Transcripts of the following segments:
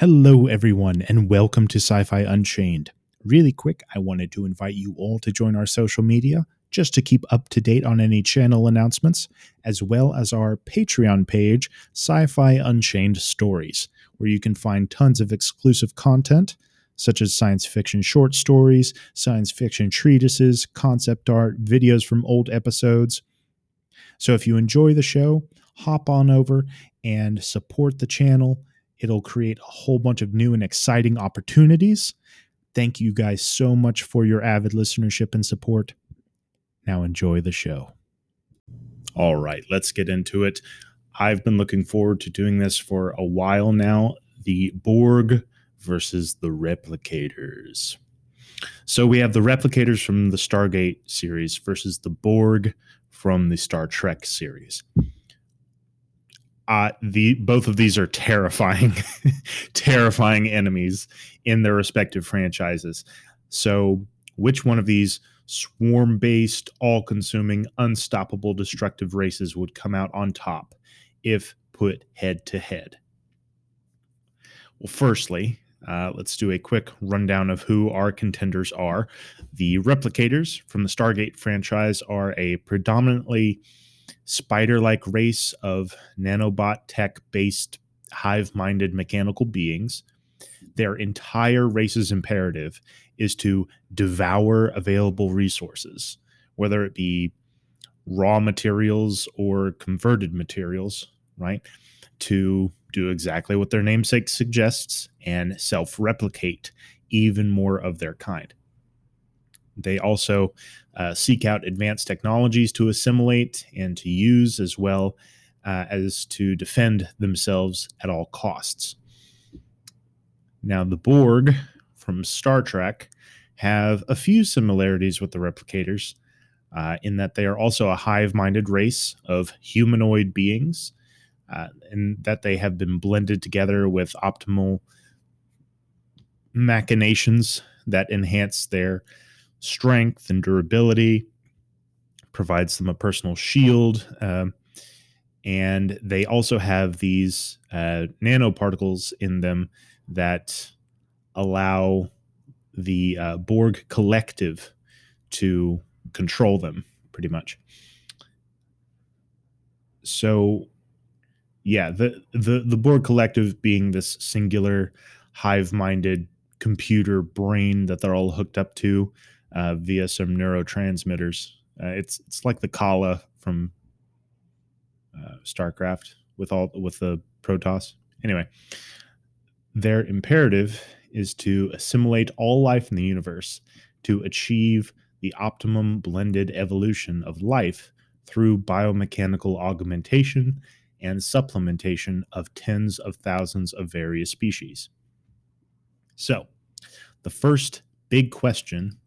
Hello, everyone, and welcome to Sci Fi Unchained. Really quick, I wanted to invite you all to join our social media just to keep up to date on any channel announcements, as well as our Patreon page, Sci Fi Unchained Stories, where you can find tons of exclusive content such as science fiction short stories, science fiction treatises, concept art, videos from old episodes. So if you enjoy the show, hop on over and support the channel It'll create a whole bunch of new and exciting opportunities. Thank you guys so much for your avid listenership and support. Now enjoy the show. All right, let's get into it. I've been looking forward to doing this for a while now. The Borg versus the Replicators. So we have the Replicators from the Stargate series versus the Borg from the Star Trek series uh, the both of these are terrifying, terrifying enemies in their respective franchises. So, which one of these swarm-based, all-consuming, unstoppable, destructive races would come out on top if put head to head? Well, firstly, uh, let's do a quick rundown of who our contenders are. The replicators from the Stargate franchise are a predominantly spider like race of nanobot tech based hive minded mechanical beings. Their entire race's imperative is to devour available resources, whether it be raw materials or converted materials, right? To do exactly what their namesake suggests and self replicate even more of their kind. They also uh, seek out advanced technologies to assimilate and to use, as well uh, as to defend themselves at all costs. Now, the Borg from Star Trek have a few similarities with the replicators uh, in that they are also a hive minded race of humanoid beings, uh, and that they have been blended together with optimal machinations that enhance their strength and durability, provides them a personal shield. Um, and they also have these uh, nanoparticles in them that allow the uh, Borg collective to control them pretty much. So, yeah, the the the Borg collective being this singular hive-minded computer brain that they're all hooked up to uh, via some neurotransmitters. Uh, it's it's like the Khala from uh, StarCraft with all with the Protoss. Anyway, their imperative is to assimilate all life in the universe to achieve the optimum blended evolution of life through biomechanical augmentation and supplementation of tens of thousands of various species. So, the first big question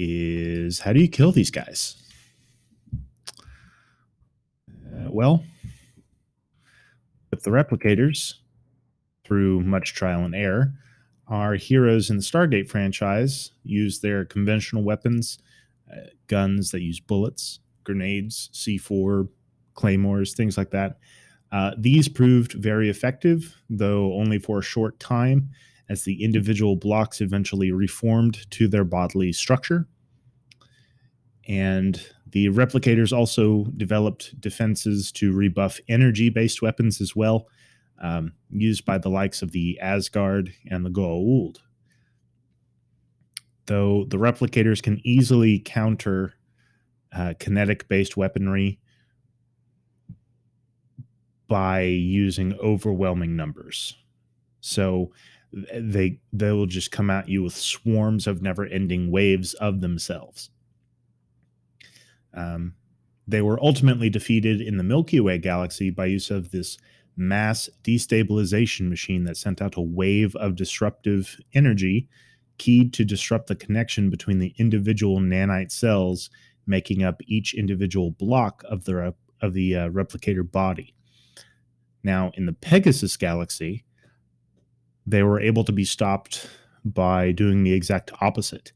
is how do you kill these guys? Uh, well, with the replicators, through much trial and error, our heroes in the Stargate franchise use their conventional weapons, uh, guns that use bullets, grenades, C4, claymores, things like that. Uh, these proved very effective, though only for a short time, as the individual blocks eventually reformed to their bodily structure. And the replicators also developed defenses to rebuff energy based weapons as well, um, used by the likes of the Asgard and the Goa'uld. Though the replicators can easily counter uh, kinetic based weaponry by using overwhelming numbers. So they they will just come at you with swarms of never-ending waves of themselves. Um, they were ultimately defeated in the Milky Way galaxy by use of this mass destabilization machine that sent out a wave of disruptive energy keyed to disrupt the connection between the individual nanite cells making up each individual block of the of the uh, replicator body. Now, in the Pegasus galaxy, they were able to be stopped by doing the exact opposite.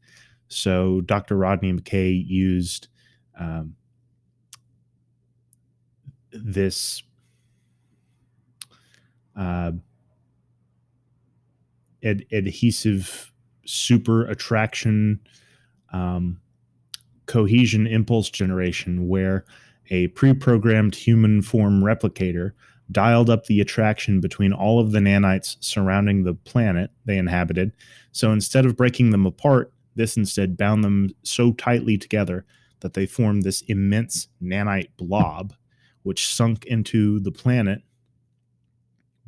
So Dr. Rodney McKay used um, this uh, ad- adhesive super attraction um, cohesion impulse generation, where a pre programmed human form replicator dialed up the attraction between all of the nanites surrounding the planet they inhabited. So instead of breaking them apart, this instead bound them so tightly together that they formed this immense nanite blob, which sunk into the planet,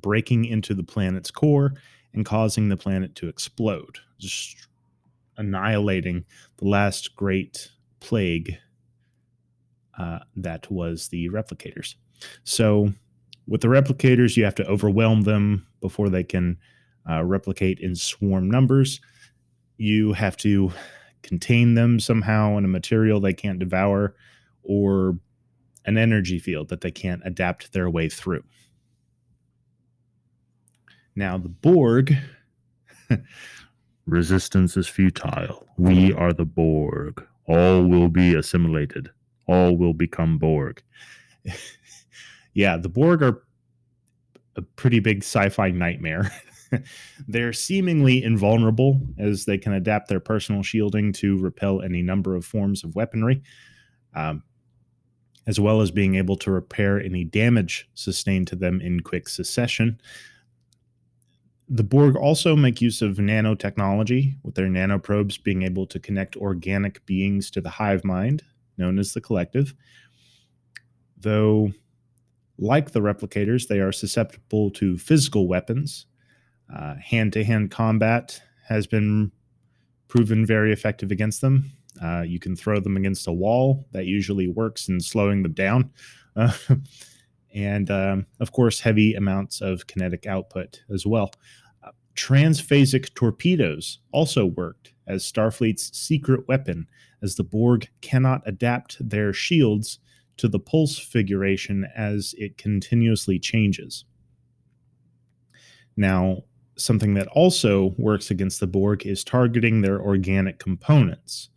breaking into the planet's core and causing the planet to explode, just annihilating the last great plague uh, that was the replicators. So, with the replicators, you have to overwhelm them before they can uh, replicate in swarm numbers. You have to contain them somehow in a material they can't devour or an energy field that they can't adapt their way through. Now, the Borg resistance is futile. We are the Borg. All will be assimilated, all will become Borg. yeah, the Borg are a pretty big sci fi nightmare. They're seemingly invulnerable as they can adapt their personal shielding to repel any number of forms of weaponry, um, as well as being able to repair any damage sustained to them in quick succession. The Borg also make use of nanotechnology, with their nanoprobes being able to connect organic beings to the hive mind, known as the collective. Though, like the replicators, they are susceptible to physical weapons, Hand to hand combat has been proven very effective against them. Uh, you can throw them against a wall, that usually works in slowing them down. Uh, and um, of course, heavy amounts of kinetic output as well. Uh, transphasic torpedoes also worked as Starfleet's secret weapon, as the Borg cannot adapt their shields to the pulse figuration as it continuously changes. Now, something that also works against the Borg is targeting their organic components.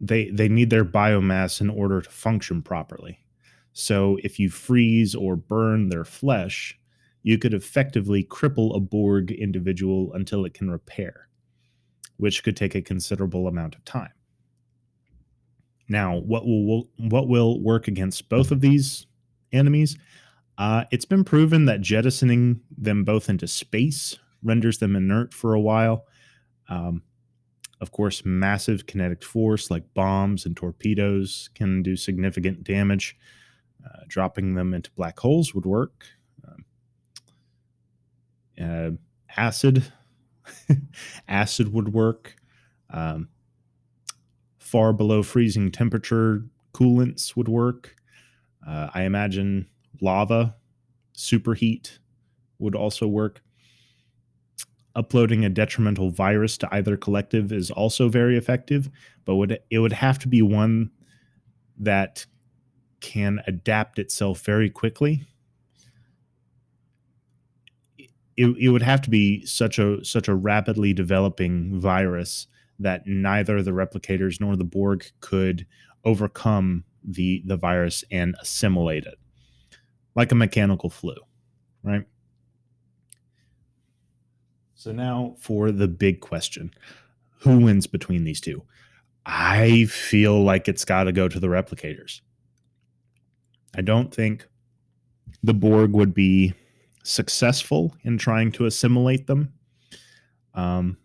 They they need their biomass in order to function properly. So if you freeze or burn their flesh, you could effectively cripple a Borg individual until it can repair, which could take a considerable amount of time. Now, what will what will work against both of these enemies? Uh, it's been proven that jettisoning them both into space renders them inert for a while. Um, of course, massive kinetic force like bombs and torpedoes can do significant damage. Uh, dropping them into black holes would work. Um, uh, acid, acid would work. Um, far below freezing temperature coolants would work. Uh, I imagine lava, superheat would also work. Uploading a detrimental virus to either collective is also very effective, but would it would have to be one that can adapt itself very quickly. It, it would have to be such a such a rapidly developing virus that neither the replicators nor the Borg could overcome the the virus and assimilate it like a mechanical flu, right? So now for the big question who wins between these two? I feel like it's got to go to the replicators. I don't think the Borg would be successful in trying to assimilate them. Um,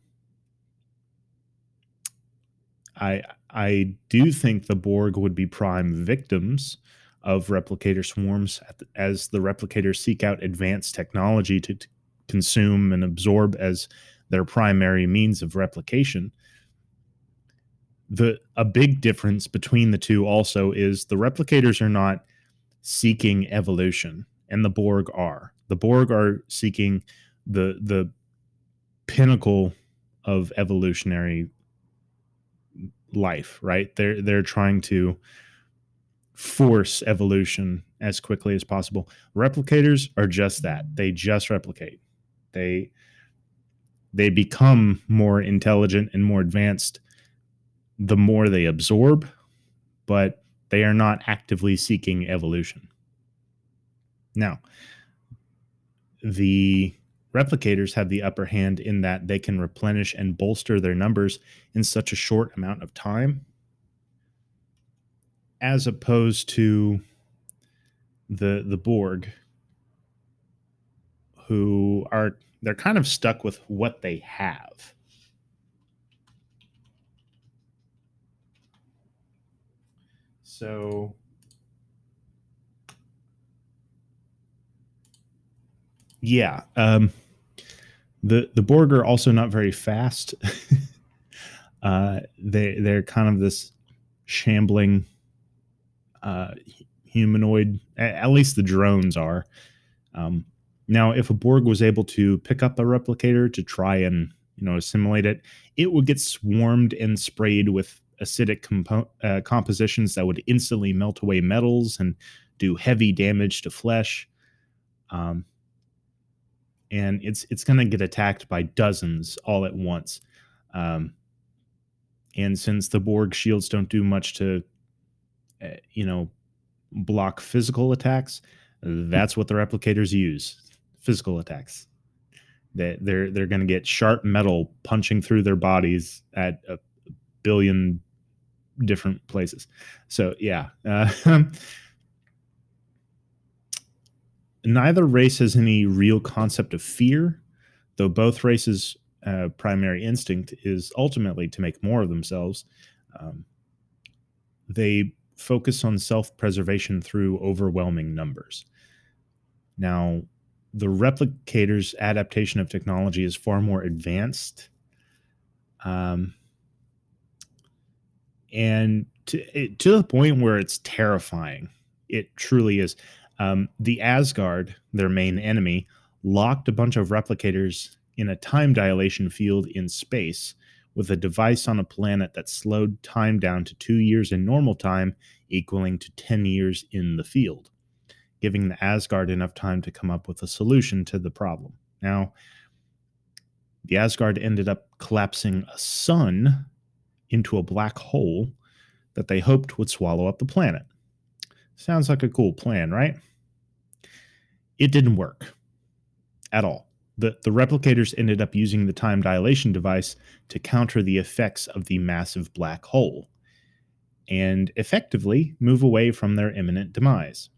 I I do think the Borg would be prime victims of replicator swarms as the replicators seek out advanced technology to, to consume and absorb as their primary means of replication. The a big difference between the two also is the replicators are not seeking evolution and the Borg are. The Borg are seeking the the pinnacle of evolutionary life, right? They're they're trying to force evolution as quickly as possible. Replicators are just that. They just replicate. They they become more intelligent and more advanced the more they absorb, but they are not actively seeking evolution. Now, the replicators have the upper hand in that they can replenish and bolster their numbers in such a short amount of time, as opposed to the the Borg, who are they're kind of stuck with what they have. So yeah, um, the the Borg are also not very fast. uh, they they're kind of this shambling uh, humanoid. At least the drones are. Um, now, if a Borg was able to pick up a replicator to try and you know assimilate it, it would get swarmed and sprayed with acidic compo- uh, compositions that would instantly melt away metals and do heavy damage to flesh. Um, and it's it's going to get attacked by dozens all at once. Um, and since the Borg shields don't do much to, uh, you know, block physical attacks, that's what the replicators use: physical attacks. That they're they're going to get sharp metal punching through their bodies at a billion different places. So yeah. Uh, neither race has any real concept of fear, though both races' uh, primary instinct is ultimately to make more of themselves. Um, they focus on self preservation through overwhelming numbers. Now, the replicator's adaptation of technology is far more advanced. Um, and to, to the point where it's terrifying. It truly is. Um, the Asgard, their main enemy, locked a bunch of replicators in a time dilation field in space with a device on a planet that slowed time down to two years in normal time, equaling to 10 years in the field, giving the Asgard enough time to come up with a solution to the problem. Now, the Asgard ended up collapsing a sun into a black hole that they hoped would swallow up the planet. Sounds like a cool plan, right? It didn't work at all. The, the replicators ended up using the time dilation device to counter the effects of the massive black hole and effectively move away from their imminent demise.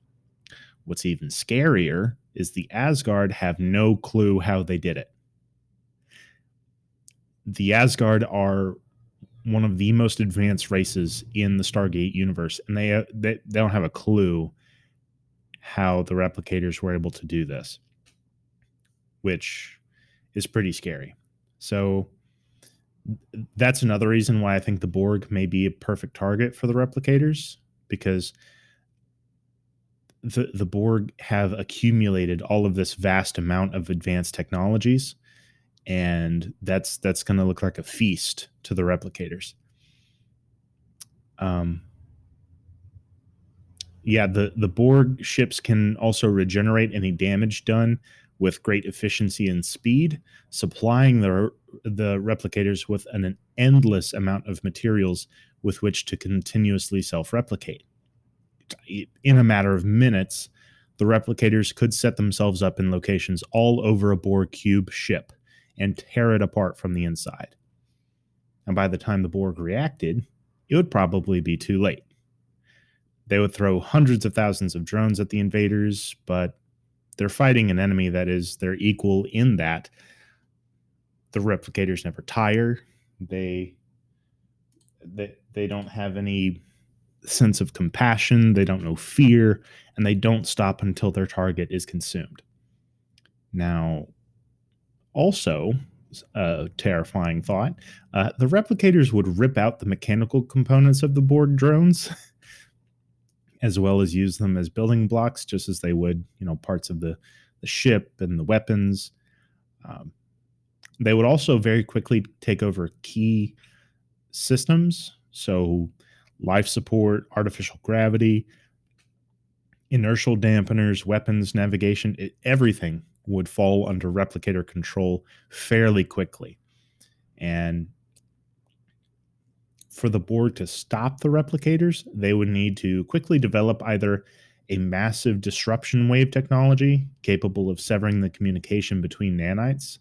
What's even scarier is the Asgard have no clue how they did it. The Asgard are one of the most advanced races in the Stargate universe, and they, uh, they they don't have a clue how the replicators were able to do this, which is pretty scary. So that's another reason why I think the Borg may be a perfect target for the replicators because the the Borg have accumulated all of this vast amount of advanced technologies and that's that's going to look like a feast to the replicators. Um, yeah, the the Borg ships can also regenerate any damage done with great efficiency and speed, supplying the the replicators with an, an endless amount of materials with which to continuously self-replicate. In a matter of minutes, the replicators could set themselves up in locations all over a Borg cube ship and tear it apart from the inside. And by the time the Borg reacted, it would probably be too late. They would throw hundreds of thousands of drones at the invaders, but they're fighting an enemy that is their equal in that the replicators never tire. They they they don't have any sense of compassion, they don't know fear, and they don't stop until their target is consumed. Now, also, a terrifying thought, uh, the replicators would rip out the mechanical components of the Borg drones, as well as use them as building blocks, just as they would, you know, parts of the, the ship and the weapons. Um, they would also very quickly take over key systems, so life support, artificial gravity, inertial dampeners, weapons, navigation, it, everything would fall under replicator control fairly quickly. And for the Borg to stop the replicators, they would need to quickly develop either a massive disruption wave technology capable of severing the communication between nanites.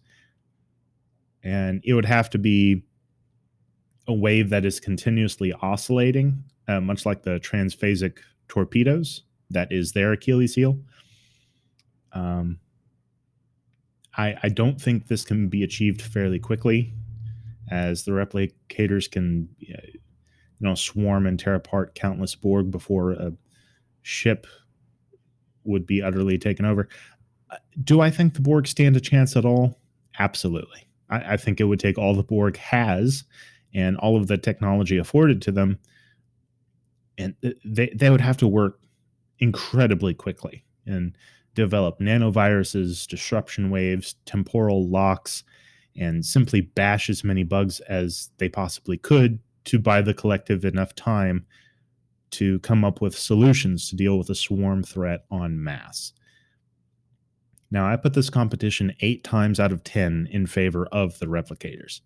And it would have to be a wave that is continuously oscillating, uh, much like the transphasic torpedoes. That is their Achilles heel. Um, I, I don't think this can be achieved fairly quickly, as the replicators can, you know, swarm and tear apart countless Borg before a ship would be utterly taken over. Uh, do I think the Borg stand a chance at all? Absolutely. I, I think it would take all the Borg has and all of the technology afforded to them, and they they would have to work incredibly quickly and develop nanoviruses, disruption waves, temporal locks, and simply bash as many bugs as they possibly could to buy the collective enough time to come up with solutions to deal with a swarm threat en masse. Now, I put this competition eight times out of 10 in favor of the replicators.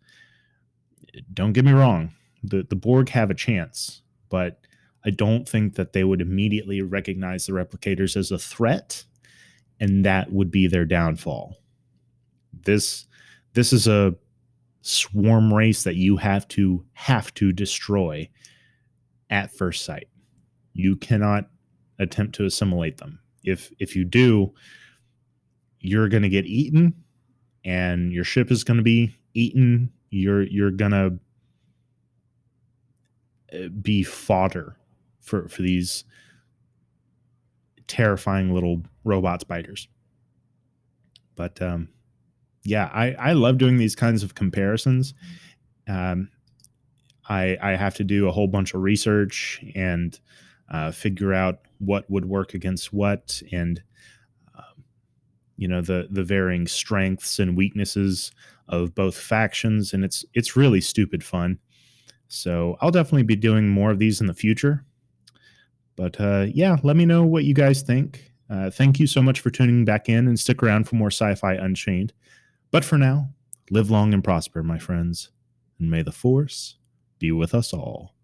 Don't get me wrong, the, the Borg have a chance, but I don't think that they would immediately recognize the replicators as a threat, and that would be their downfall. This this is a swarm race that you have to have to destroy at first sight. You cannot attempt to assimilate them. If if you do, you're going to get eaten and your ship is going to be eaten. You're you're going to uh, be fodder for for these terrifying little robot spiders. But um, yeah, I I love doing these kinds of comparisons. Um, I I have to do a whole bunch of research and uh, figure out what would work against what and um, you know the the varying strengths and weaknesses of both factions and it's it's really stupid fun so i'll definitely be doing more of these in the future but uh, yeah let me know what you guys think uh, thank you so much for tuning back in and stick around for more sci-fi unchained. But for now live long and prosper my friends and may the force be with us all